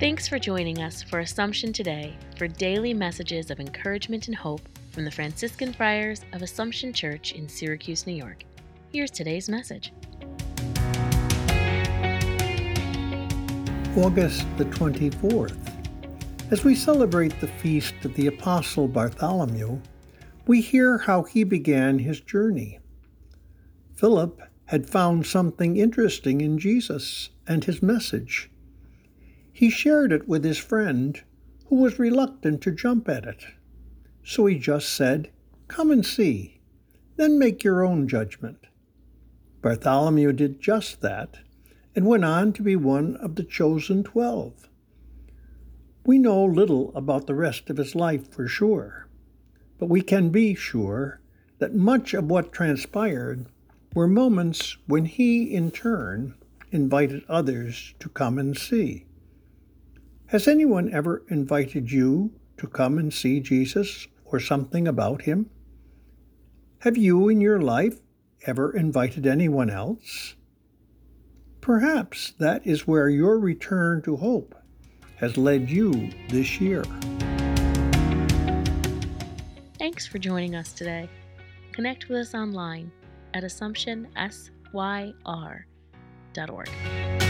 Thanks for joining us for Assumption Today for daily messages of encouragement and hope from the Franciscan Friars of Assumption Church in Syracuse, New York. Here's today's message. August the 24th. As we celebrate the feast of the Apostle Bartholomew, we hear how he began his journey. Philip had found something interesting in Jesus and his message. He shared it with his friend, who was reluctant to jump at it. So he just said, Come and see, then make your own judgment. Bartholomew did just that and went on to be one of the chosen twelve. We know little about the rest of his life for sure, but we can be sure that much of what transpired were moments when he, in turn, invited others to come and see. Has anyone ever invited you to come and see Jesus or something about him? Have you in your life ever invited anyone else? Perhaps that is where your return to hope has led you this year. Thanks for joining us today. Connect with us online at AssumptionSYR.org.